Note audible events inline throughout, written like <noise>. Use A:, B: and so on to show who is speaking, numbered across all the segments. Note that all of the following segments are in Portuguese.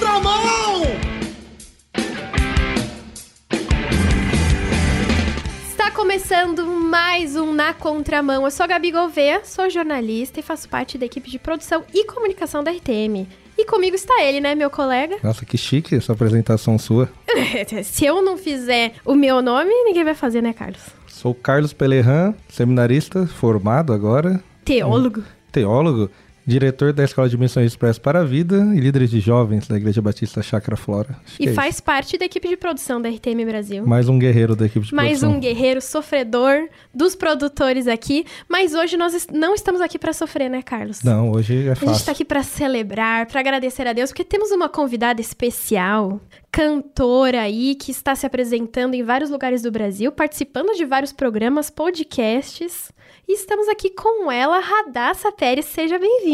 A: contramão!
B: Está começando mais um Na Contramão. Eu sou a Gabi Gouveia, sou jornalista e faço parte da equipe de produção e comunicação da RTM. E comigo está ele, né, meu colega?
C: Nossa, que chique essa apresentação sua. <laughs>
B: Se eu não fizer o meu nome, ninguém vai fazer, né, Carlos?
C: Sou Carlos Pelerran, seminarista, formado agora,
B: Teólogo.
C: teólogo, diretor da Escola de Missões Expresso para a Vida e líder de jovens da Igreja Batista Chácara Flora. Acho
B: E
C: é
B: faz parte da equipe de produção da RTM Brasil.
C: isso. Mais um guerreiro da equipe de
B: Mais
C: produção.
B: um guerreiro sofredor dos produtores aqui. Mas hoje nós não estamos aqui para sofrer, né, Carlos?
C: Não, hoje é
B: A gente tá
C: fácil.
B: aqui pra celebrar, pra agradecer a Deus, porque temos uma convidada especial, cantora aí, que está se apresentando em vários lugares do Brasil, participando de vários programas, podcasts. E estamos aqui com ela, Radassa Pérez. Seja bem-vinda.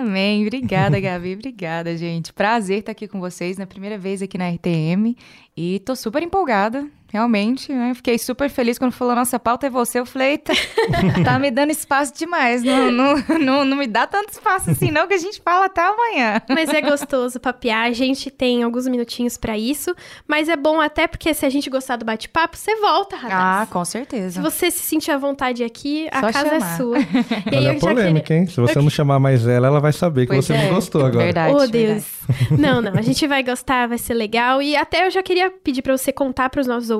D: Amém. Obrigada, <laughs> Gabi. Obrigada, gente. Prazer estar aqui com vocês na primeira vez aqui na RTM. E tô super empolgada, realmente. Né? Fiquei super feliz quando falou nossa pauta é você. Eu falei, eita, <laughs> tá me dando espaço demais. Não, não, não, não me dá tanto espaço assim, não, que a gente fala até amanhã.
B: Mas é gostoso papear, a gente tem alguns minutinhos pra isso. Mas é bom até porque se a gente gostar do bate-papo, você volta,
D: Ah,
B: Radassa.
D: com
B: Se
D: certeza.
B: você se sentir à vontade aqui, a
D: Só
B: casa é
D: chamar.
B: sua. <laughs> E aí
C: Olha
B: eu
C: a
B: já
C: polêmica, hein? Se você não chamar mais ela, ela vai saber que
D: Pois
C: você
D: é,
C: não gostou agora.
D: Verdade.
B: oh,
D: verdade.
B: Deus. Não, não, a gente vai gostar, vai ser legal. E até eu já queria pedir pra você contar pros nossos ouvintes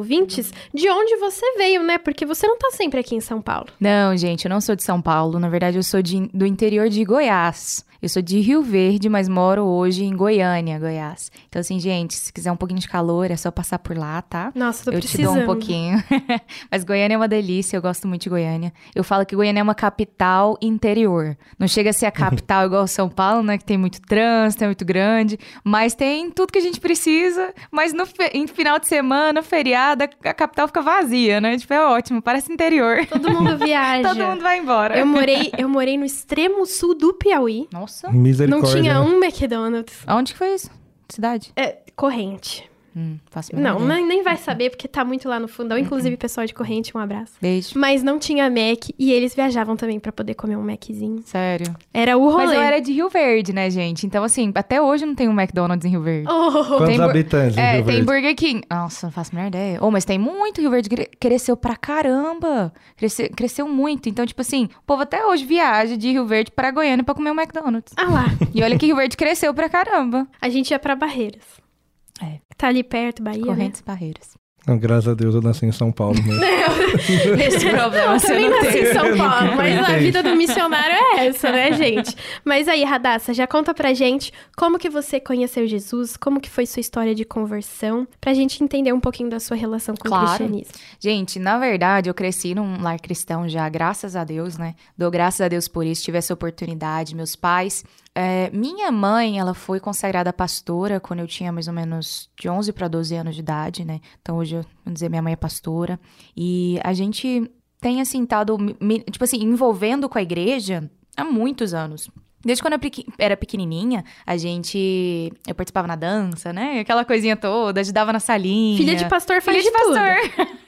B: de onde você veio, né? Porque você não tá sempre aqui em São Paulo.
D: Não, gente, eu não sou de São Paulo. Na verdade, eu sou de- do interior de Goiás. Eu sou de Rio Verde, mas moro hoje em Goiânia, Goiás. Então, assim, gente, se quiser um pouquinho de calor, é só passar por lá, tá?
B: Nossa, tô
D: eu te
B: precisando.
D: dou um pouquinho. <laughs> mas Goiânia é uma delícia, eu gosto muito de Goiânia. Eu falo que Goiânia é uma capital interior. Não chega a ser a capital <laughs> igual São Paulo, né? Que tem muito trânsito, é muito grande. Mas tem tudo que a gente precisa. Mas no fe- em final de semana, feriado, a a capital fica vazia, né? Tipo, é ótimo, parece interior.
B: Todo mundo <laughs> viaja.
D: Todo mundo vai embora.
B: Eu morei, eu morei no extremo sul do Piauí.
D: Nossa.
B: Não
C: Misericórdia.
B: tinha
C: né?
B: um McDonald's.
D: Aonde que foi isso? Cidade?
B: É, corrente.
D: Hum,
B: Não, nem, nem vai saber, porque tá muito lá no fundão. Inclusive, pessoal de corrente, um abraço.
D: Beijo.
B: Mas não tinha Mac e eles viajavam também pra poder comer um Maczinho.
D: Sério.
B: Era o rolê.
D: Mas eu era de Rio Verde, né, gente? Então, assim, até hoje não tem um McDonald's em Rio Verde.
B: Oh,
C: Quantos
D: Tem
C: habitantes em
D: É,
C: Rio
D: tem
C: Verde?
D: Burger King. Nossa, não faço a menor ideia. Oh, mas tem muito. Rio Verde cre- cresceu pra caramba. Cresceu, cresceu muito. Então, tipo assim, o povo até hoje viaja de Rio Verde pra Goiânia pra comer um McDonald's.
B: ah lá.
D: E olha que Rio Verde cresceu pra caramba.
B: A gente ia pra Barreiras.
D: É.
B: Tá ali perto, Bahia,
D: Correntes Barreiras.
C: Não, graças a Deus eu nasci em São Paulo mesmo.
D: Esse problema
B: Eu
D: você
B: também
D: não
B: nasci
D: tem.
B: em São Paulo, mas a vida do missionário é essa, né, gente? Mas aí, Radassa, já conta pra gente como que você conheceu Jesus, como que foi sua história de conversão, pra gente entender um pouquinho da sua relação com o
D: Claro.
B: cristianismo.
D: Gente, na verdade, eu cresci num lar cristão já, graças a Deus, né? Dou graças a Deus por isso, tive essa oportunidade. Meus pais. É, minha mãe, ela foi consagrada pastora quando eu tinha mais ou menos de 11 para 12 anos de idade, né? Então hoje, vamos dizer, minha mãe é pastora. E a gente tem, assim, estado, tipo assim, envolvendo com a igreja há muitos anos. Desde quando eu era pequenininha, a gente. Eu participava na dança, né? Aquela coisinha toda, ajudava na salinha.
B: Filha de pastor faz
D: Filha de pastor. <laughs>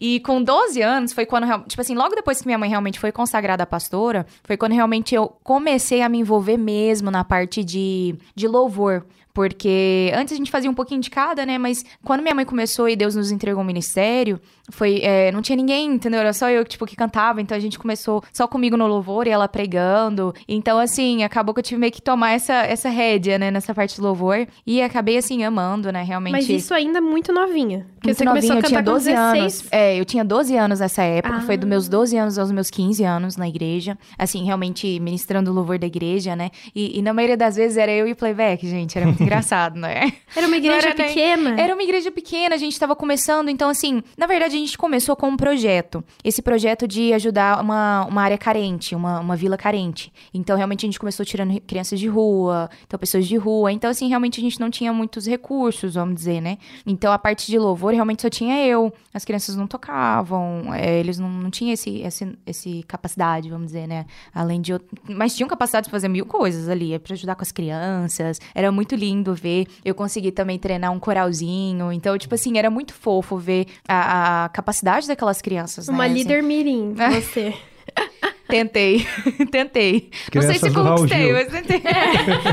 D: E com 12 anos foi quando, tipo assim, logo depois que minha mãe realmente foi consagrada pastora, foi quando realmente eu comecei a me envolver mesmo na parte de, de louvor. Porque antes a gente fazia um pouquinho de cada, né? Mas quando minha mãe começou e Deus nos entregou um ministério, foi. é, não tinha ninguém, entendeu? Era só eu, tipo, que cantava. Então a gente começou só comigo no louvor e ela pregando. Então, assim, acabou que eu tive meio que tomar essa, essa rédea, né? Nessa parte do louvor. E acabei, assim, amando, né? Realmente.
B: Mas isso ainda muito novinha. Porque
D: Muito
B: você começou
D: novinha,
B: a cantar
D: eu tinha 12
B: com 16.
D: anos. É, eu tinha 12 anos nessa época.
B: Ah.
D: Foi dos meus 12 anos aos meus 15 anos na igreja. Assim, realmente ministrando o louvor da igreja, né? E, e na maioria das vezes era eu e o playback, gente. Era muito <laughs> engraçado, não é?
B: Era uma igreja
D: era nem-
B: pequena.
D: Era uma igreja pequena, a gente tava começando, então assim, na verdade a gente começou com um projeto. Esse projeto de ajudar uma, uma área carente, uma, uma vila carente. Então realmente a gente começou tirando crianças de rua, então pessoas de rua. Então assim, realmente a gente não tinha muitos recursos, vamos dizer, né? Então a parte de louvor realmente só tinha eu. As crianças não tocavam, é, eles não, não tinham esse, esse, esse capacidade, vamos dizer, né? Além de. Mas tinham capacidade de fazer mil coisas ali, é pra ajudar com as crianças. Era muito lindo ver. Eu consegui também treinar um coralzinho. Então, tipo assim, era muito fofo ver a, a capacidade daquelas crianças, né?
B: Uma
D: assim.
B: líder mirim, <laughs> você.
D: Tentei, <laughs> tentei. Não sei se
C: Crianças
D: conquistei, mas tentei.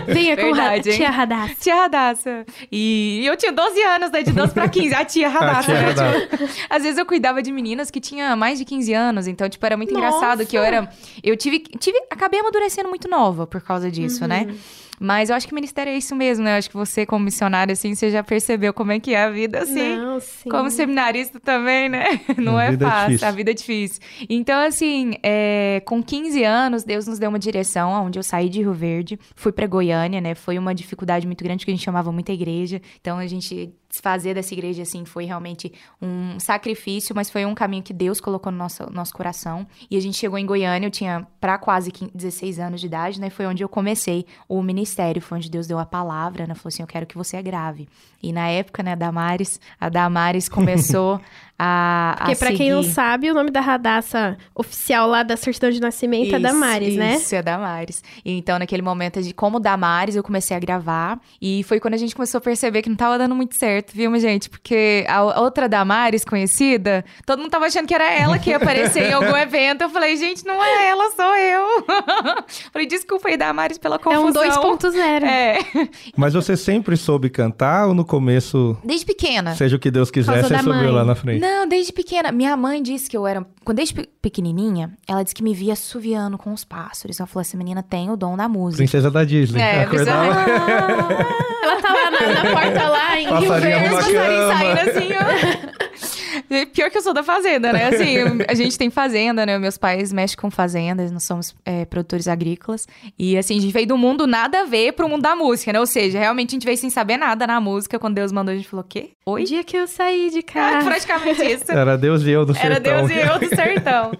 B: Venha com
D: Verdade, hein?
B: tia Radassa.
D: Tia Radassa. E eu tinha 12 anos, né? De 12 pra 15. A tia Radassa, né?
C: Radassa.
D: Tipo, às vezes eu cuidava de meninas que tinham mais de 15 anos. Então, tipo, era muito
B: Nossa!
D: engraçado que eu era... Eu tive, tive... Acabei amadurecendo muito nova por causa disso, né? Mas eu acho que ministério é isso mesmo, né? Eu acho que você, como missionário, assim, você já percebeu como é que é a vida, assim.
B: Não, sim.
D: Como seminarista também, né? <laughs> Não
C: A
D: é
C: é
D: fácil,
C: difícil.
D: a vida é difícil. Então, assim, é, com 15 anos, Deus nos deu uma direção, onde eu saí de Rio Verde, fui pra Goiânia, né? Foi uma dificuldade muito grande, porque a gente chamava muita igreja. Então, a gente desfazer dessa igreja, assim, foi realmente um sacrifício, mas foi um caminho que Deus colocou no nosso, nosso coração. E a gente chegou em Goiânia, eu tinha pra quase 15, 16 anos de idade, né? Foi onde eu comecei o ministério, foi onde Deus deu a palavra, né? Falou assim, eu quero que você grave. E na época, né, a Damares, a Damares começou <laughs> a,
B: Porque
D: a
B: pra quem não
D: seguir-
B: sabe, o nome da Radassa oficial lá da certidão de nascimento é Damares, né?
D: Isso, é Damares. E então, naquele momento de como Damares, eu comecei a gravar. E foi quando a gente começou a perceber que não tava dando muito certo, viu, gente? Porque a outra Damares conhecida, todo mundo tava achando que era ela que ia aparecer em <laughs> algum evento. Eu falei, gente, não é ela, sou eu. <laughs> falei, desculpa aí, Damares, pela
B: É um
D: confusão.
B: 2.0.
D: É.
C: Mas você sempre soube cantar ou no começo,
D: Desde pequena.
C: seja o que Deus quiser, você subiu
B: mãe.
C: lá na frente?
D: Não, desde pequena. Minha mãe disse que eu era. Quando desde pe- pequenininha, ela disse que me via assoviando com os pássaros. Ela falou: essa menina tem o dom da música.
C: Princesa da Disney.
D: É,
C: Acordava-
B: Ela tá lá na, na porta lá em Rio
C: Passarinho
B: Verde.
C: cama.
D: saindo assim, ó. Pior que eu sou da fazenda, né? Assim, <laughs> a gente tem fazenda, né? Meus pais mexem com fazendas, nós somos é, produtores agrícolas. E assim, a gente veio do mundo nada a ver pro mundo da música, né? Ou seja, realmente a gente veio sem saber nada na música. Quando Deus mandou, a gente falou: quê?
B: O
D: Oi?
B: dia que eu saí de <laughs>
D: Ah,
B: casa.
D: praticamente isso.
C: Era Deus e eu do
D: Era
C: sertão.
D: Deus e eu do sertão.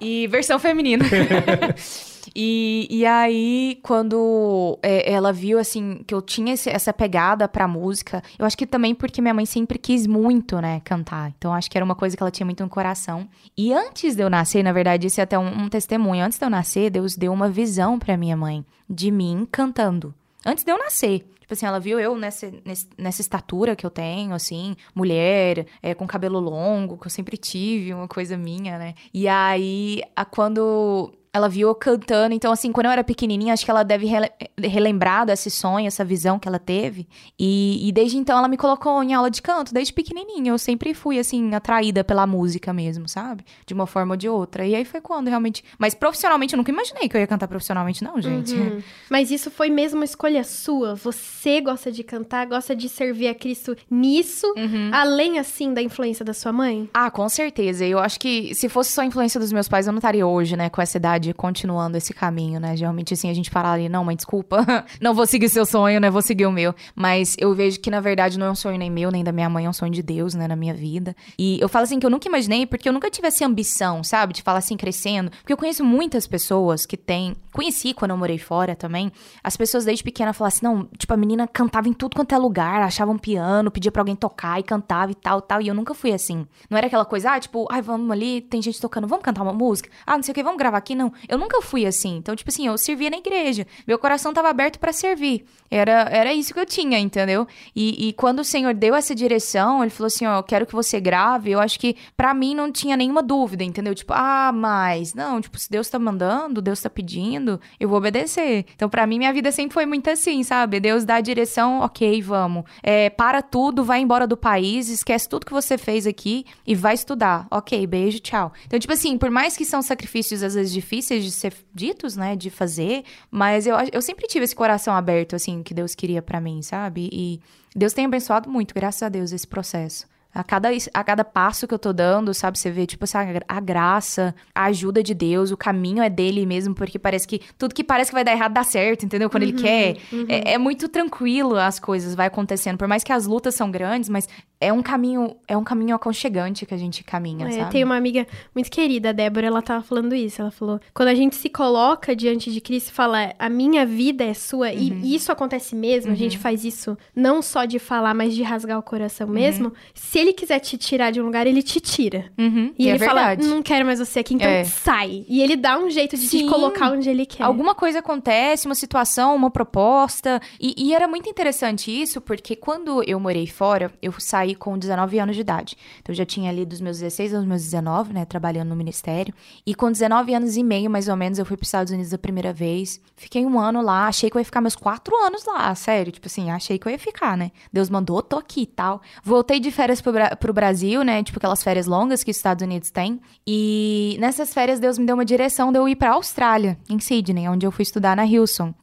D: E versão feminina. <laughs> E, e aí, quando é, ela viu, assim, que eu tinha esse- essa pegada pra música, eu acho que também porque minha mãe sempre quis muito, né, cantar. Então, acho que era uma coisa que ela tinha muito no coração. E antes de eu nascer, na verdade, isso é até um, um testemunho. Antes de eu nascer, Deus deu uma visão pra minha mãe de mim cantando. Antes de eu nascer. Tipo assim, ela viu eu nessa, nessa estatura que eu tenho, assim, mulher, é, com cabelo longo, que eu sempre tive, uma coisa minha, né? E aí, a- quando ela viu eu cantando, então, assim, quando eu era pequenininha, acho que ela deve rele- relembrar desse sonho, essa visão que ela teve. E, e desde então, ela me colocou em aula de canto, desde pequenininha. Eu sempre fui, assim, atraída pela música mesmo, sabe? De uma forma ou de outra. E aí foi quando realmente. Mas profissionalmente, eu nunca imaginei que eu ia cantar profissionalmente, não, gente.
B: Uhum. <laughs> Mas isso foi mesmo uma escolha sua? Você gosta de cantar, gosta de servir a Cristo nisso,
D: Uhum.
B: além, assim, da influência da sua mãe?
D: Ah, com certeza. Eu acho que se fosse só a influência dos meus pais, eu não estaria hoje, né, com essa idade, continuando esse caminho, né? Geralmente, assim, a gente falaria, não, mãe, desculpa, <laughs> não vou seguir seu sonho, né, vou seguir o meu. Mas eu vejo que, na verdade, não é um sonho nem meu, nem da minha mãe, é um sonho de Deus, né, na minha vida. E eu falo assim, que eu nunca imaginei, porque eu nunca tive essa ambição, sabe, de falar assim, crescendo. Porque eu conheço muitas pessoas que têm, conheci quando eu morei fora também, as pessoas desde pequena falavam assim, não, tipo, a menina cantava em tudo quanto é lugar, achava um piano, pedia pra alguém tocar e cantava e tal, tal. E eu nunca fui assim. Não era aquela coisa, ah, tipo, ai, vamos ali, tem gente tocando, vamos cantar uma música? Ah, não sei o que, vamos gravar aqui? Não. Eu nunca fui assim. Então, tipo assim, eu servia na igreja. Meu coração tava aberto pra servir. Era, era isso que eu tinha, entendeu? E, e quando o Senhor deu essa direção, ele falou assim, ó, eu quero que você grave. Eu acho que pra mim não tinha nenhuma dúvida, entendeu? Tipo, ah, mas não, tipo, se Deus tá mandando, Deus tá pedindo, eu vou obedecer. Então, pra mim, minha vida sempre foi muito assim, sabe? Deus dá a direção, ok, vamos. É, para tudo, vai embora do país, esquece tudo que você fez aqui e vai estudar. Ok, beijo, tchau. Então, tipo assim, por mais que são sacrifícios às vezes difíceis de ser ditos, né, de fazer, mas eu, eu sempre tive esse coração aberto, assim, que Deus queria pra mim, sabe? E Deus tem abençoado muito, graças a Deus, esse processo. A cada, a cada passo que eu tô dando, sabe? Você vê, tipo, essa, a graça, a ajuda de Deus, o caminho é dele mesmo, porque parece que tudo que parece que vai dar errado dá certo, entendeu? Quando ele quer. É, é muito tranquilo as coisas, vai acontecendo. Por mais que as lutas são grandes, mas é um caminho, é um caminho aconchegante que a gente caminha,
B: É,
D: sabe?
B: tem uma amiga muito querida, a Débora, ela tava falando isso. Ela falou: quando a gente se coloca diante de Cristo e fala, a minha vida é sua,
D: Uhum.
B: e isso acontece mesmo, a gente faz isso não só de falar, mas de rasgar o coração mesmo. Se ele quiser te tirar de um lugar, ele te tira.
D: Uhum,
B: E,
D: é
B: ele fala:
D: verdade.
B: não quero mais você aqui, então
D: É.
B: sai. E ele dá um jeito de te
D: Sim.
B: colocar onde ele quer.
D: Alguma coisa acontece, uma situação, uma proposta. E, e era muito interessante isso, porque quando eu morei fora, eu saí com 19 anos de idade. Então, eu já tinha ali dos meus 16 aos meus 19, né, trabalhando no ministério. E com 19 anos e meio, mais ou menos, eu fui para os Estados Unidos a primeira vez. Fiquei um ano lá, achei que eu ia ficar meus quatro anos lá, sério. Tipo assim, achei que eu ia ficar, né? Deus mandou, tô aqui e tal. Voltei de férias pro, pro Brasil, né? Tipo aquelas férias longas que os Estados Unidos têm. E nessas férias, Deus me deu uma direção de eu ir pra Austrália, em Sydney, onde eu fui estudar na Hilson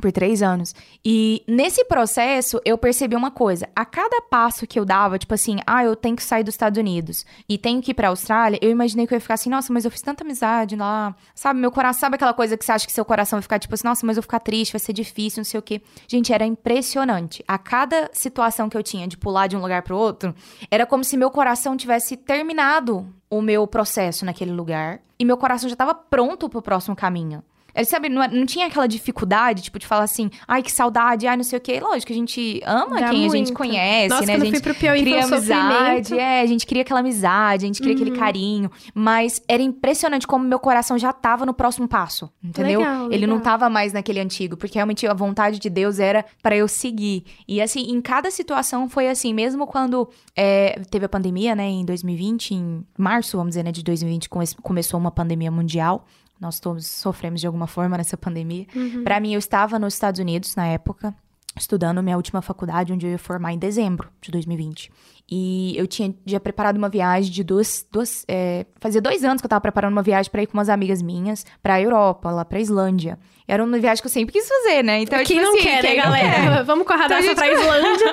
D: por três anos. E nesse processo, eu percebi uma coisa. A cada passo que eu dava, tipo assim, ah, eu tenho que sair dos Estados Unidos e tenho que ir pra Austrália, eu imaginei que eu ia ficar assim, nossa, mas eu fiz tanta amizade lá. Sabe, meu coração, sabe aquela coisa que você acha que seu coração vai ficar tipo assim, nossa, mas eu vou ficar triste, vai ser difícil, não sei o quê. Gente, era impressionante. A cada situação que eu tinha de pular de um lugar pro outro, era como se meu coração tivesse terminado o meu processo naquele lugar e meu coração já estava pronto pro próximo caminho. Ele, sabe, não, não, tinha aquela dificuldade, tipo, de falar assim, ai, que saudade, ai, não sei o quê. Lógico, a gente ama
B: Dá
D: quem
B: muito.
D: a gente conhece,
B: Nossa,
D: né? A gente
B: fui pro Piauí,
D: cria amizade, é, a gente cria aquela amizade, a gente cria aquele
B: Uhum.
D: carinho. Mas era impressionante como meu coração já tava no próximo passo, entendeu?
B: Legal,
D: Ele não
B: legal.
D: tava mais naquele antigo, porque realmente a vontade de Deus era pra eu seguir. E assim, em cada situação foi assim, mesmo quando é, teve a pandemia, né, em 2020, em março, vamos dizer, né, de 2020, come- começou uma pandemia mundial. Nós todos sofremos de alguma forma nessa pandemia.
B: Uhum.
D: Pra mim, eu estava nos Estados Unidos na época, estudando minha última faculdade, onde eu ia formar em dezembro de 2020. E eu tinha já preparado uma viagem de duas. duas é, fazia dois anos que eu tava preparando uma viagem pra ir com umas amigas minhas pra Europa, lá pra Islândia. Era uma viagem que eu sempre quis fazer, né? Então,
B: quem
D: tipo
B: não
D: assim,
B: quer, né,
D: quem não
B: galera?
D: quer? <laughs>
B: Vamos com a
D: Então,
B: radassa
D: gente-
B: pra <laughs> Islândia.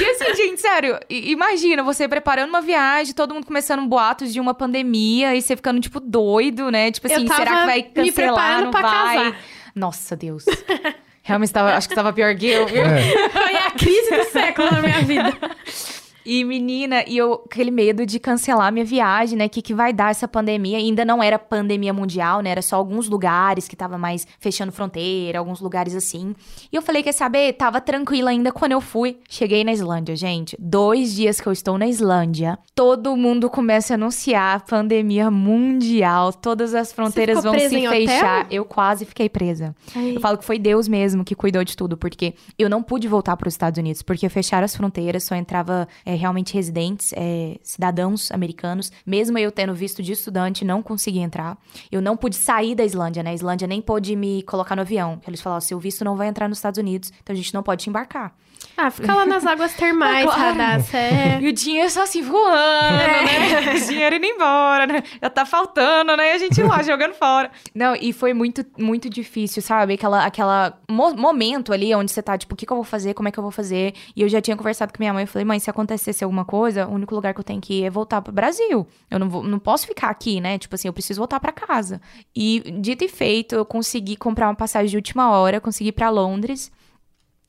D: E assim, gente, sério, imagina você preparando uma viagem, todo mundo começando boatos de uma pandemia e você ficando, tipo, doido, né? Tipo assim, será que vai
B: me
D: cancelar?
B: preparando
D: Não
B: pra
D: vai?
B: casar.
D: Nossa, Deus. <laughs> Realmente tava, acho que tava pior que eu, viu? <laughs>
B: Foi a crise do século na minha vida. <laughs>
D: E menina, e eu aquele medo de cancelar minha viagem, né? Que que vai dar essa pandemia? Ainda não era pandemia mundial, né? Era só alguns lugares que tava mais fechando fronteira, alguns lugares assim. E eu falei, quer saber? Tava tranquila ainda quando eu fui. Cheguei na Islândia, gente. Dois dias que eu estou na Islândia, todo mundo começa a anunciar pandemia mundial. Todas as fronteiras vão se
B: em hotel?
D: fechar. Eu quase fiquei presa. Eu falo que foi Deus mesmo que cuidou de tudo, porque eu não pude voltar para os Estados Unidos, porque fecharam as fronteiras, só entrava é, realmente residentes, é, cidadãos americanos. Mesmo eu tendo visto de estudante, não consegui entrar. Eu não pude sair da Islândia, né? A Islândia nem pôde me colocar no avião. Eles falaram, seu visto não vai entrar nos Estados Unidos, então a gente não pode te embarcar.
B: Ah, fica lá nas águas termais,
D: Claro.
B: radassa. É.
D: E o dinheiro só assim voando, né? O dinheiro indo embora, né? Já tá faltando, né? E a gente lá <laughs> jogando fora. Não, e foi muito, muito difícil, sabe? Aquela, aquela mo- momento ali onde você tá, tipo, o que, que eu vou fazer? Como é que eu vou fazer? E eu já tinha conversado com minha mãe. Eu falei, mãe, se acontecesse alguma coisa, o único lugar que eu tenho que ir é voltar pro Brasil. Eu não, vou, não posso ficar aqui, né? Tipo assim, eu preciso voltar pra casa. E dito e feito, eu consegui comprar uma passagem de última hora, consegui ir pra Londres.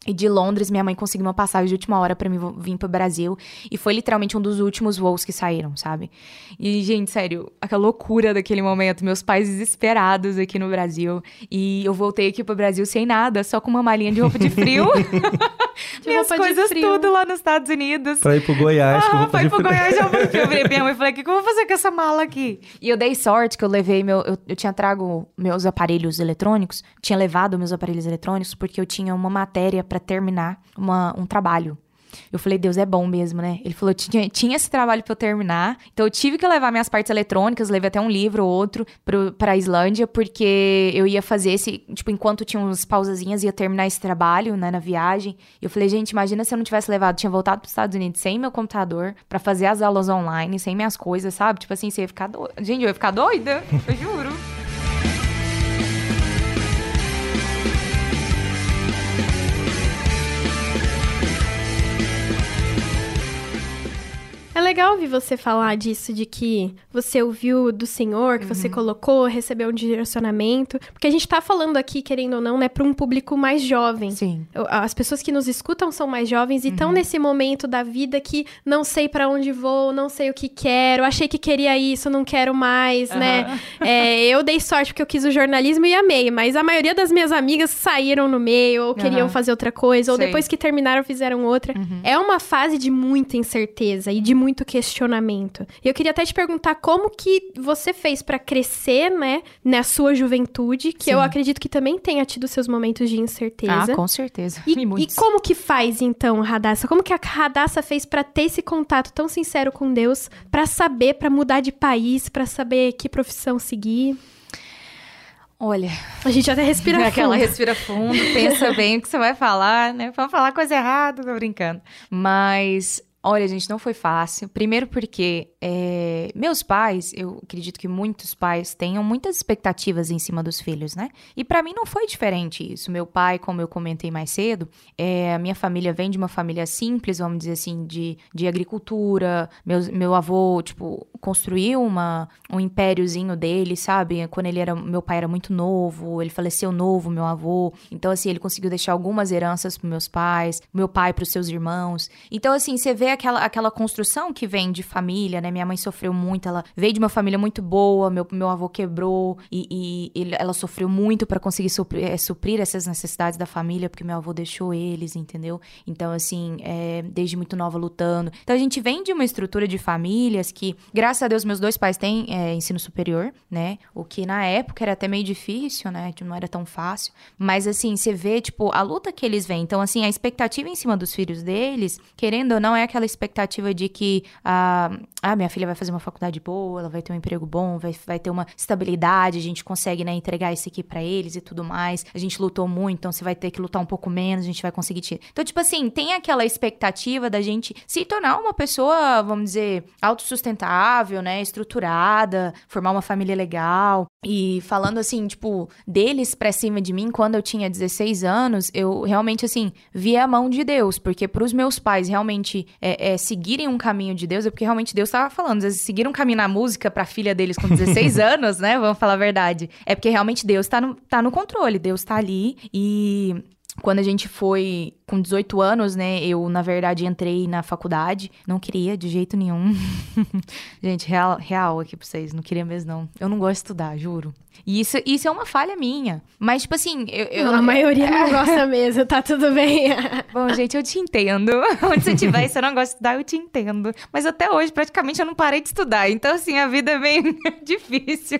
D: E de Londres, minha mãe conseguiu uma passagem de última hora pra mim vir pro Brasil. E foi literalmente um dos últimos voos que saíram, sabe? E, gente, sério, aquela loucura daquele momento. Meus pais desesperados aqui no Brasil. E eu voltei aqui pro Brasil sem nada, só com uma malinha de roupa de frio. <laughs> Minhas coisas tudo lá nos Estados Unidos.
C: Pra ir pro Goiás,
D: Ah, vai
C: de
D: pro. Goiás já vou Eu virei pra minha mãe e falei, o que, que eu vou fazer com essa mala aqui? E eu dei sorte que eu levei meu... Eu, eu tinha trago meus aparelhos eletrônicos, tinha levado meus aparelhos eletrônicos porque eu tinha uma matéria pra terminar uma, um trabalho. Eu falei, Deus é bom mesmo, né? Ele falou, tinha, tinha esse trabalho pra eu terminar. Então eu tive que levar minhas partes eletrônicas, levei até um livro ou outro pro, pra Islândia, porque eu ia fazer esse, tipo, enquanto tinha uns pausazinhas, ia terminar esse trabalho, né, na viagem. E eu falei, gente, imagina se eu não tivesse levado, tinha voltado pros Estados Unidos sem meu computador, pra fazer as aulas online, sem minhas coisas, sabe? Tipo assim, você ia ficar doida. Gente, eu ia ficar doida, eu juro.
B: Legal ouvir você falar disso, de que você ouviu do Senhor, que
D: Uhum.
B: você colocou, recebeu um direcionamento. Porque a gente tá falando aqui, querendo ou não, né, pra um público mais jovem.
D: Sim.
B: As pessoas que nos escutam são mais jovens e
D: Uhum.
B: estão nesse momento da vida que não sei pra onde vou, não sei o que quero, achei que queria isso, não quero mais, né? <laughs> É, eu dei sorte porque eu quis o jornalismo e amei, mas a maioria das minhas amigas saíram no meio ou queriam fazer outra coisa, ou
D: Sei.
B: depois que terminaram fizeram outra.
D: Uhum.
B: É uma fase de muita incerteza e de muito muito questionamento. E eu queria até te perguntar como que você fez para crescer, né, na sua juventude, que
D: Sim.
B: eu acredito que também tenha tido seus momentos de incerteza.
D: Ah, com certeza.
B: E, <laughs> e
D: muitos.
B: como que faz então, Radassa? Como que a Radassa fez pra ter esse contato tão sincero com Deus, pra saber, pra mudar de país, pra saber que profissão seguir?
D: Olha,
B: A gente até respira <laughs>
D: aquela
B: fundo.
D: respira fundo, pensa bem o que você vai falar, né? Pra falar coisa errada, tô brincando. Mas, olha, gente, não foi fácil. Primeiro porque é, meus pais, eu acredito que muitos pais tenham muitas expectativas em cima dos filhos, né? E pra mim não foi diferente isso. Meu pai, como eu comentei mais cedo, é, a minha família vem de uma família simples, vamos dizer assim, de, de agricultura. Meu, meu avô, tipo, construiu uma, um impériozinho dele, sabe? Quando ele era. Meu pai era muito novo, ele faleceu novo, meu avô. Então, assim, ele conseguiu deixar algumas heranças pros meus pais, meu pai pros seus irmãos. Então, assim, você vê aquela, aquela construção que vem de família, né? Minha mãe sofreu muito, ela veio de uma família muito boa, meu, meu avô quebrou e, e ela sofreu muito para conseguir suprir, eh, suprir essas necessidades da família, porque meu avô deixou eles, entendeu? Então, assim, é, desde muito nova lutando. Então, a gente vem de uma estrutura de famílias que, graças a Deus, meus dois pais têm é, ensino superior, né? O que na época era até meio difícil, né? Tipo, Não era tão fácil. Mas, assim, você vê, tipo, a luta que eles vêm. Então, assim, a expectativa em cima dos filhos deles, querendo ou não, é aquela expectativa de que a, ah, minha filha vai fazer uma faculdade boa, ela vai ter um emprego bom, vai, vai ter uma estabilidade, a gente consegue, né, entregar isso aqui pra eles e tudo mais. A gente lutou muito, então você vai ter que lutar um pouco menos, a gente vai conseguir tirar. Então, tipo assim, tem aquela expectativa da gente se tornar uma pessoa, vamos dizer, autossustentável, né, estruturada, formar uma família legal. E falando assim, tipo, deles pra cima de mim, quando eu tinha 16 anos, eu realmente, assim, via a mão de Deus, porque pros meus pais realmente é, é, seguirem um caminho de Deus, é porque realmente Deus tava falando, às vezes seguir um caminho na música pra filha deles com 16 <laughs> anos, né, vamos falar a verdade, é porque realmente Deus tá no, tá no controle, Deus tá ali e quando a gente foi com 18 anos, né? Eu, na verdade, entrei na faculdade. Não queria de jeito nenhum. <laughs> gente, real, real aqui pra vocês. Não queria mesmo, não. Eu não gosto de estudar, juro. E isso, isso é uma falha minha. Mas, tipo assim, eu. eu-
B: a maioria não <laughs> gosta mesmo, tá tudo bem. <laughs>
D: Bom, gente, eu te entendo. Onde você estiver e você não gosta de estudar, eu te entendo. Mas até hoje, praticamente, eu não parei de estudar. Então, assim, a vida é bem difícil.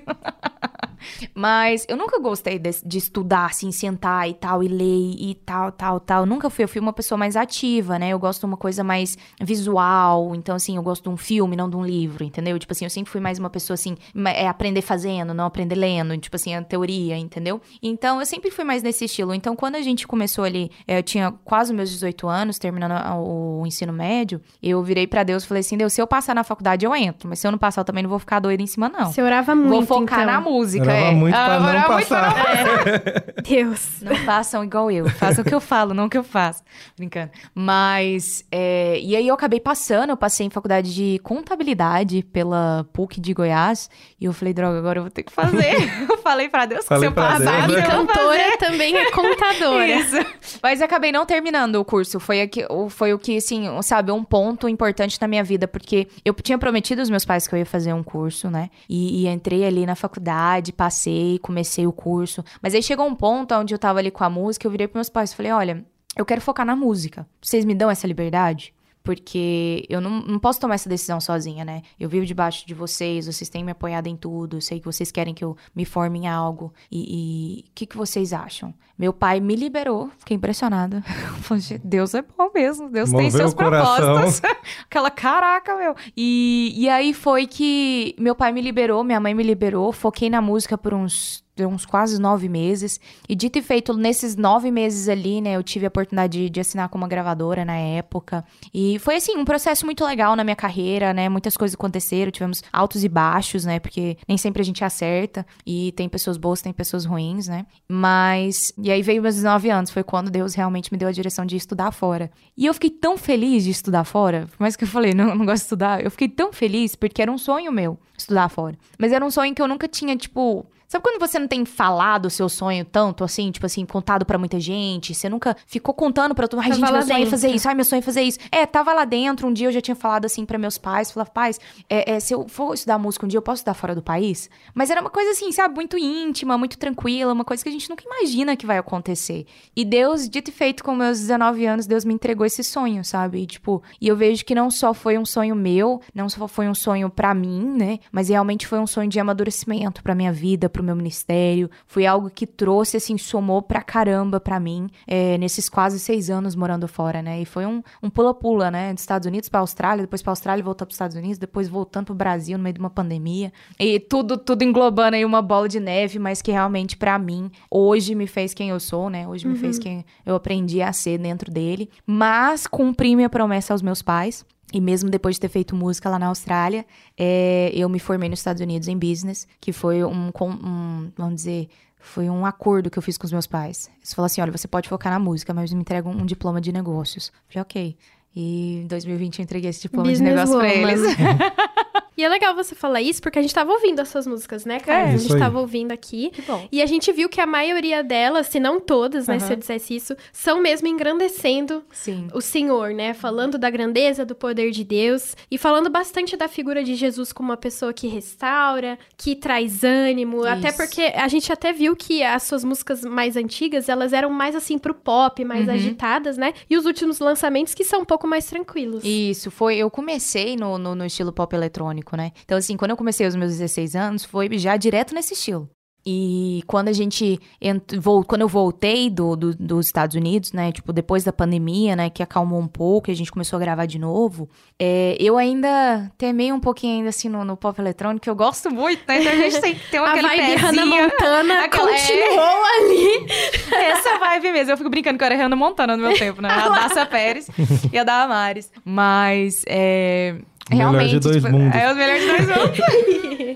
D: Mas eu nunca gostei de, de estudar, assim, sentar e tal, e ler e tal, tal, tal. Nunca fui. Eu fui uma pessoa mais ativa, né? Eu gosto de uma coisa mais visual. Então, assim, eu gosto de um filme, não de um livro, entendeu? Tipo assim, eu sempre fui mais uma pessoa, assim, é aprender fazendo, não aprender lendo. Tipo assim, a teoria, entendeu? Então, eu sempre fui mais nesse estilo. Então, quando a gente começou ali, eh, eu tinha quase meus 18 anos, terminando o ensino médio, eu virei pra Deus e falei assim, Deus, se eu passar na faculdade, eu entro. Mas se eu não passar, eu também não vou ficar doida em cima, não.
B: Você orava muito,
D: Vou focar
B: então.
D: na música,
C: Orava
D: é.
C: muito pra
D: Ah,
C: não
D: muito pra
C: passar.
D: não <laughs>
B: Deus.
D: não façam igual eu. Façam o que eu falo, não o que eu faço. Brincando. Mas, é, e aí eu acabei passando. Eu passei em faculdade de contabilidade pela PUC de Goiás. E eu falei, droga, agora eu vou ter que fazer. <laughs> eu falei pra Deus que
C: Falei
D: se eu
C: Deus,
D: passar,
C: né?
B: E
D: eu vou fazer.
B: cantora também é contadora. <laughs>
D: Isso. Mas acabei não terminando o curso. Foi, aqui, o- foi o que, assim, sabe, um ponto importante na minha vida. Porque eu tinha prometido aos meus pais que eu ia fazer um curso, né? E, e entrei ali na faculdade, passei, comecei o curso. Mas aí chegou um ponto onde eu tava ali com a música, eu virei pros meus pais e falei, olha, eu quero focar na música. Vocês me dão essa liberdade? Porque eu não, não posso tomar essa decisão sozinha, né? Eu vivo debaixo de vocês, vocês têm me apoiado em tudo, eu sei que vocês querem que eu me forme em algo. E o que, que vocês acham? Meu pai me liberou, fiquei impressionada. <laughs> Falei, "Gente, Deus é bom mesmo, Deus tem
C: Moveu
D: seus
C: o coração.
D: propósitos. <laughs> Aquela caraca, meu. E, e aí foi que meu pai me liberou, minha mãe me liberou, foquei na música por uns uns quase nove meses. E dito e feito, nesses nove meses ali, né, eu tive a oportunidade de, de assinar com uma gravadora na época. E foi, assim, um processo muito legal na minha carreira, né? Muitas coisas aconteceram, tivemos altos e baixos, né? Porque nem sempre a gente acerta. E tem pessoas boas, tem pessoas ruins, né? Mas. E aí veio meus 19 anos, foi quando Deus realmente me deu a direção de estudar fora. E eu fiquei tão feliz de estudar fora, por mais que eu falei, não, não gosto de estudar, eu fiquei tão feliz porque era um sonho meu estudar fora. Mas era um sonho que eu nunca tinha, tipo Sabe quando você não tem falado o seu sonho tanto, assim, tipo assim, contado pra muita gente? Você nunca ficou contando pra todo mundo, ai,
B: Tava
D: gente, meu sonho é fazer isso, ai, meu sonho é fazer isso. É, tava lá dentro, um dia eu já tinha falado assim pra meus pais, falava, pais, é, é, se eu for estudar música um dia, eu posso estudar fora do país? Mas era uma coisa assim, sabe, muito íntima, muito tranquila, uma coisa que a gente nunca imagina que vai acontecer. E Deus, dito e feito, com meus 19 anos, Deus me entregou esse sonho, sabe? E, tipo, e eu vejo que não só foi um sonho meu, não só foi um sonho pra mim, né? Mas realmente foi um sonho de amadurecimento pra minha vida, pro meu ministério. Foi algo que trouxe, assim, somou pra caramba pra mim, é, nesses quase seis anos morando fora, né? E foi um um pula-pula, né? Dos Estados Unidos pra Austrália, depois pra Austrália, voltar pros Estados Unidos, depois voltando pro Brasil no meio de uma pandemia. E tudo, tudo englobando aí uma bola de neve, mas que realmente, pra mim, hoje me fez quem eu sou, né? Hoje me fez quem eu aprendi a ser dentro dele. Mas cumpri minha promessa aos meus pais. E mesmo depois de ter feito música lá na Austrália, é, eu me formei nos Estados Unidos em business, que foi um, um, vamos dizer, foi um acordo que eu fiz com os meus pais. Eles falaram assim, olha, você pode focar na música, mas me entrega um, um diploma de negócios. Falei, ok. E em 2020 eu entreguei esse diploma de negócio pra eles. <laughs>
B: E é legal você falar isso, porque a gente tava ouvindo as suas músicas, né, cara?
D: É,
B: a
C: isso
B: gente
C: aí.
B: tava ouvindo aqui.
D: Que bom.
B: E a gente viu que a maioria delas, se não todas, né,
D: Aham.
B: se eu dissesse isso, são mesmo engrandecendo
D: Sim.
B: o Senhor, né? Falando da grandeza, do poder de Deus e falando bastante da figura de Jesus como uma pessoa que restaura, que traz ânimo, até
D: Isso.
B: porque a gente até viu que as suas músicas mais antigas, elas eram mais assim pro pop, mais
D: Uhum.
B: agitadas, né? E os últimos lançamentos que são um pouco mais tranquilos.
D: Isso, foi. Eu comecei no, no, no estilo pop eletrônico, né? Então, assim, quando eu comecei aos meus 16 anos, foi já direto nesse estilo. E quando a gente. ent- vol- quando eu voltei do, do- dos Estados Unidos, né? Tipo, depois da pandemia, né? Que acalmou um pouco e a gente começou a gravar de novo. é, eu ainda temei um pouquinho ainda assim no, no pop eletrônico, que eu gosto muito, né? Então a gente tem que ter <laughs>
B: A
D: aquele
B: vibe Hannah. Montana
D: Aquela- é.
B: continuou ali. <laughs>
D: Essa vibe mesmo. Eu fico brincando que eu era Hannah Montana no meu tempo, né? A Daça Pérez e a da Amares. Mas, é...
C: O melhor de
D: Realmente,
C: dois
D: tipo,
C: mundos.
D: É, os melhores de dois mundos.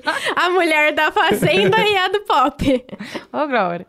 D: <laughs>
B: a mulher da fazenda e a do pop.
D: Ô, Glória.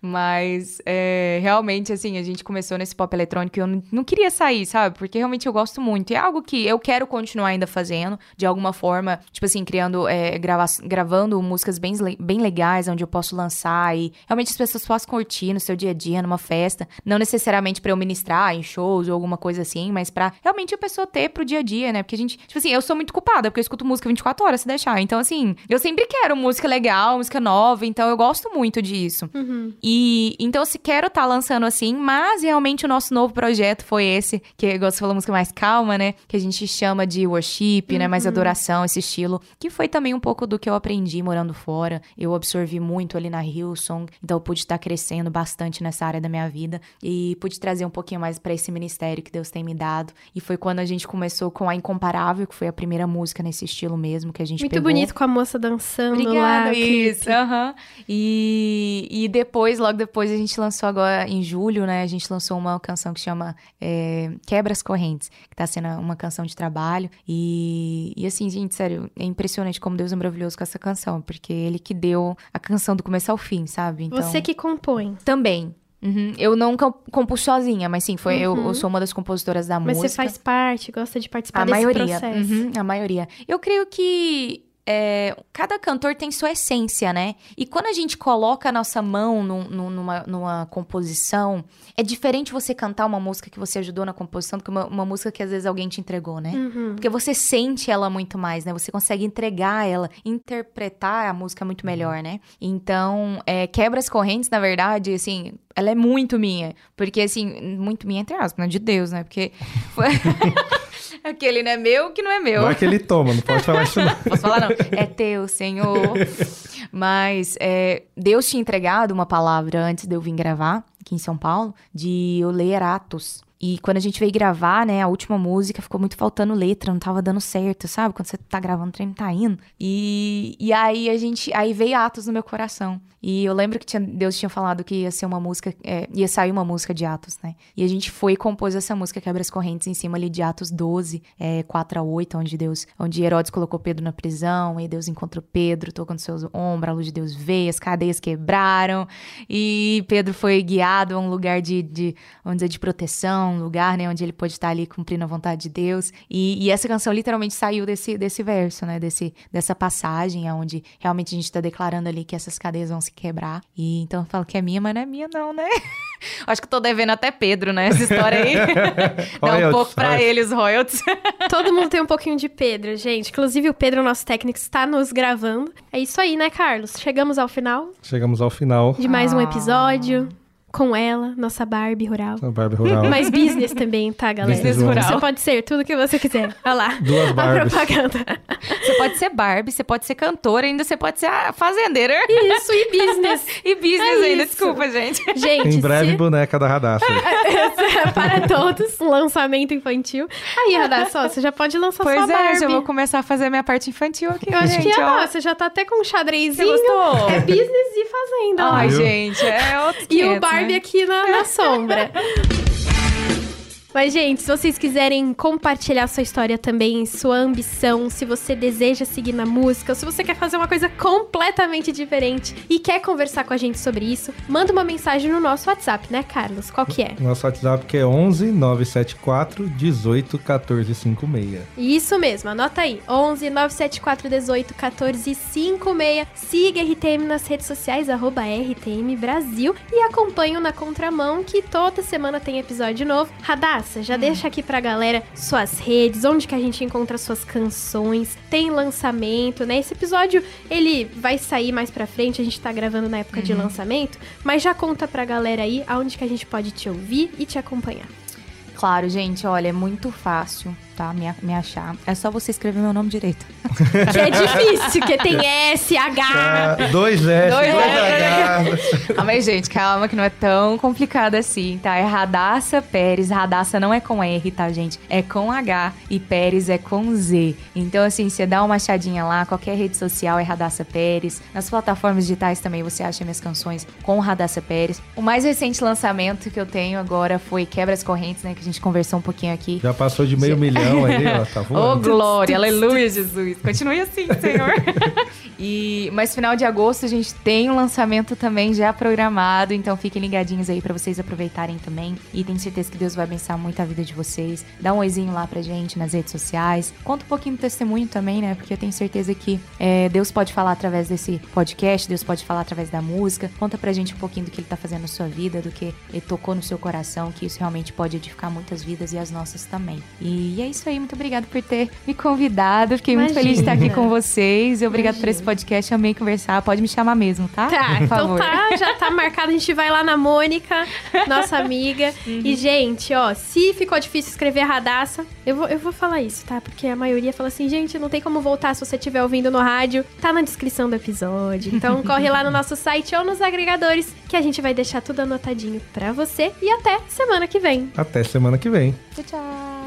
D: Mas, é, realmente, assim, a gente começou nesse pop eletrônico e eu não, não queria sair, sabe? Porque realmente eu gosto muito. E é algo que eu quero continuar ainda fazendo, de alguma forma, tipo assim, criando, é, grava gravando músicas bem, bem legais, onde eu posso lançar e realmente as pessoas possam curtir no seu dia a dia, numa festa. Não necessariamente pra eu ministrar em shows ou alguma coisa assim, mas pra realmente a pessoa ter pro dia a dia, né? Porque a gente, tipo assim, eu sou muito culpada, porque eu escuto música 24 horas se deixar. Então, assim, eu sempre quero música legal, música nova, então eu gosto muito disso. E então se quero estar lançando assim, mas realmente o nosso novo projeto foi esse, que você falou, música mais calma, né? Que a gente chama de worship, né? Mais adoração, esse estilo. Que foi também um pouco do que eu aprendi morando fora. Eu absorvi muito ali na Hillsong, então eu pude estar crescendo bastante nessa área da minha vida e pude trazer um pouquinho mais pra esse ministério que Deus tem me dado. E foi quando a gente começou com a Incomparável, que foi a primeira música nesse estilo mesmo que a gente
B: Muito
D: pegou.
B: bonito com a moça dançando lá.
D: Obrigada,
B: clipe.
D: isso. aham. E, e depois, logo depois, a gente lançou agora, em julho, né? A gente lançou uma canção que chama é, Quebras Correntes, que tá sendo uma canção de trabalho. E, e assim, gente, sério, é impressionante como Deus é maravilhoso com essa canção, porque ele que deu a canção do começo ao fim, sabe? Então,
B: Você que compõe.
D: Também. Uhum. Eu não comp- compus sozinha, mas sim, foi, eu, eu sou uma das compositoras da
B: Mas
D: música.
B: você faz parte, gosta de participar
D: A
B: desse
D: maioria.
B: processo.
D: Uhum, a maioria. Eu creio que é, cada cantor tem sua essência, né? E quando a gente coloca a nossa mão num- num- numa, numa composição, é diferente você cantar uma música que você ajudou na composição do que uma, uma música que às vezes alguém te entregou, né?
B: Uhum.
D: Porque você sente ela muito mais, né? Você consegue entregar ela, interpretar a música muito melhor, né? Então, é, Quebras Correntes, na verdade, assim, ela é muito minha. Porque, assim, muito minha, entre aspas, né? De Deus, né? Porque. <laughs> <laughs> Aquele não é meu que não é meu.
C: Vai que ele toma, não pode falar isso não. <laughs>
D: Posso falar, não? É teu, Senhor. Mas é, Deus tinha entregado uma palavra antes de eu vir gravar, aqui em São Paulo, de eu ler Atos. E quando a gente veio gravar, né, a última música, ficou muito faltando letra, não tava dando certo, sabe? Quando você tá gravando, o trem tá indo. E, e aí a gente. Aí veio Atos no meu coração. E eu lembro que tinha- Deus tinha falado que ia ser uma música, é, ia sair uma música de Atos, né? E a gente foi e compôs essa música Quebra as Correntes em cima ali de Atos 12, é, 4 a 8, onde Deus, onde Herodes colocou Pedro na prisão, e Deus encontrou Pedro, tocou nos seus ombros, a luz de Deus veio, as cadeias quebraram, e Pedro foi guiado a um lugar de, de vamos dizer, de proteção, um lugar, né, onde ele pôde estar ali cumprindo a vontade de Deus. E, e essa canção literalmente saiu desse, desse verso, né, desse, dessa passagem, onde realmente a gente está declarando ali que essas cadeias vão se quebrar. E então eu falo que é minha, mas não é minha não, né? <laughs> Acho que tô devendo até Pedro, né, essa história aí. <laughs> Dá um pouco pra ele os royalties. <laughs>
B: Todo mundo tem um pouquinho de Pedro, gente. Inclusive o Pedro, nosso técnico, está nos gravando. É isso aí, né, Carlos? Chegamos ao final.
C: Chegamos ao final.
B: De mais ah. um episódio com ela, nossa Barbie rural.
C: A Barbie rural. <laughs>
B: Mas business também, tá, galera?
D: Business rural.
B: Você pode ser tudo que você quiser. Olha lá.
C: Duas Barbies.
B: A propaganda.
D: Você pode ser Barbie, você pode ser cantora, ainda você pode ser a fazendeira.
B: Isso, e business. <laughs>
D: e business é ainda, isso. desculpa, gente.
B: Gente,
C: Em breve, se... boneca da Radassa. <laughs>
B: Para todos, lançamento infantil. Aí, Radassa, você já pode lançar
D: pois
B: sua é, Barbie.
D: já vou começar a fazer minha parte infantil aqui,
B: Eu acho
D: gente,
B: que
D: é, ó.
B: você já tá até com um xadrezinho.
D: Você gostou?
B: É business e fazenda.
D: Ai, gente, é outro
B: E o Barbie né? aqui na na sombra. <laughs> Mas, gente, se vocês quiserem compartilhar sua história também, sua ambição, se você deseja seguir na música, ou se você quer fazer uma coisa completamente diferente e quer conversar com a gente sobre isso, manda uma mensagem no nosso WhatsApp, né, Carlos? Qual que é?
C: Nosso WhatsApp que é 11 974 18 14 56.
B: Isso mesmo, anota aí. 11 974 18 14 56. Siga RTM nas redes sociais, arroba RTM Brasil e acompanhe o Na Contramão, que toda semana tem episódio novo. Radar já hum. deixa aqui pra galera suas redes, onde que a gente encontra suas canções, tem lançamento, né? Esse episódio, ele vai sair mais pra frente, a gente tá gravando na época uhum. de lançamento, mas já conta pra galera aí aonde que a gente pode te ouvir e te acompanhar.
D: Claro, gente, olha, é muito fácil tá? Me, me achar. É só você escrever meu nome direito. <laughs>
B: que é difícil, que tem S, H.
C: É, dois S, dois, dois H.
D: Ah, mas, gente, calma que não é tão complicado assim, tá? É Radassa Pérez. Radassa não é com R, tá, gente? É com H e Pérez é com Z. Então, assim, você dá uma achadinha lá, qualquer rede social é Radassa Pérez. Nas plataformas digitais também você acha minhas canções com Radassa Pérez. O mais recente lançamento que eu tenho agora foi Quebras Correntes, né? Que a gente conversou um pouquinho aqui.
C: Já passou de meio milhão aí, ó, tá voando.
D: Oh, glória, <laughs> aleluia, Jesus. Continue assim, Senhor. e, mas final de agosto a gente tem um lançamento também já programado, então fiquem ligadinhos aí para vocês aproveitarem também. E tenho certeza que Deus vai abençoar muito a vida de vocês. Dá um oizinho lá pra gente nas redes sociais. Conta um pouquinho do testemunho também, né? Porque eu tenho certeza que é, Deus pode falar através desse podcast, Deus pode falar através da música. Conta pra gente um pouquinho do que ele tá fazendo na sua vida, do que ele tocou no seu coração, que isso realmente pode edificar muitas vidas e as nossas também. E é isso isso aí. Muito obrigada por ter me convidado. Fiquei Imagina. muito feliz de estar aqui com vocês. E obrigado por esse podcast. Amei conversar. Pode me chamar mesmo, tá?
B: Tá, por então favor. tá. Já tá marcado. A gente vai lá na Mônica, nossa amiga. Uhum. E, gente, ó, se ficou difícil escrever Radassa, eu vou, eu vou falar isso, tá? Porque a maioria fala assim, gente, não tem como voltar se você estiver ouvindo no rádio. Tá na descrição do episódio. Então <laughs> corre lá no nosso site ou nos agregadores que a gente vai deixar tudo anotadinho pra você. E até semana que vem.
C: Até semana que vem.
D: Tchau, tchau.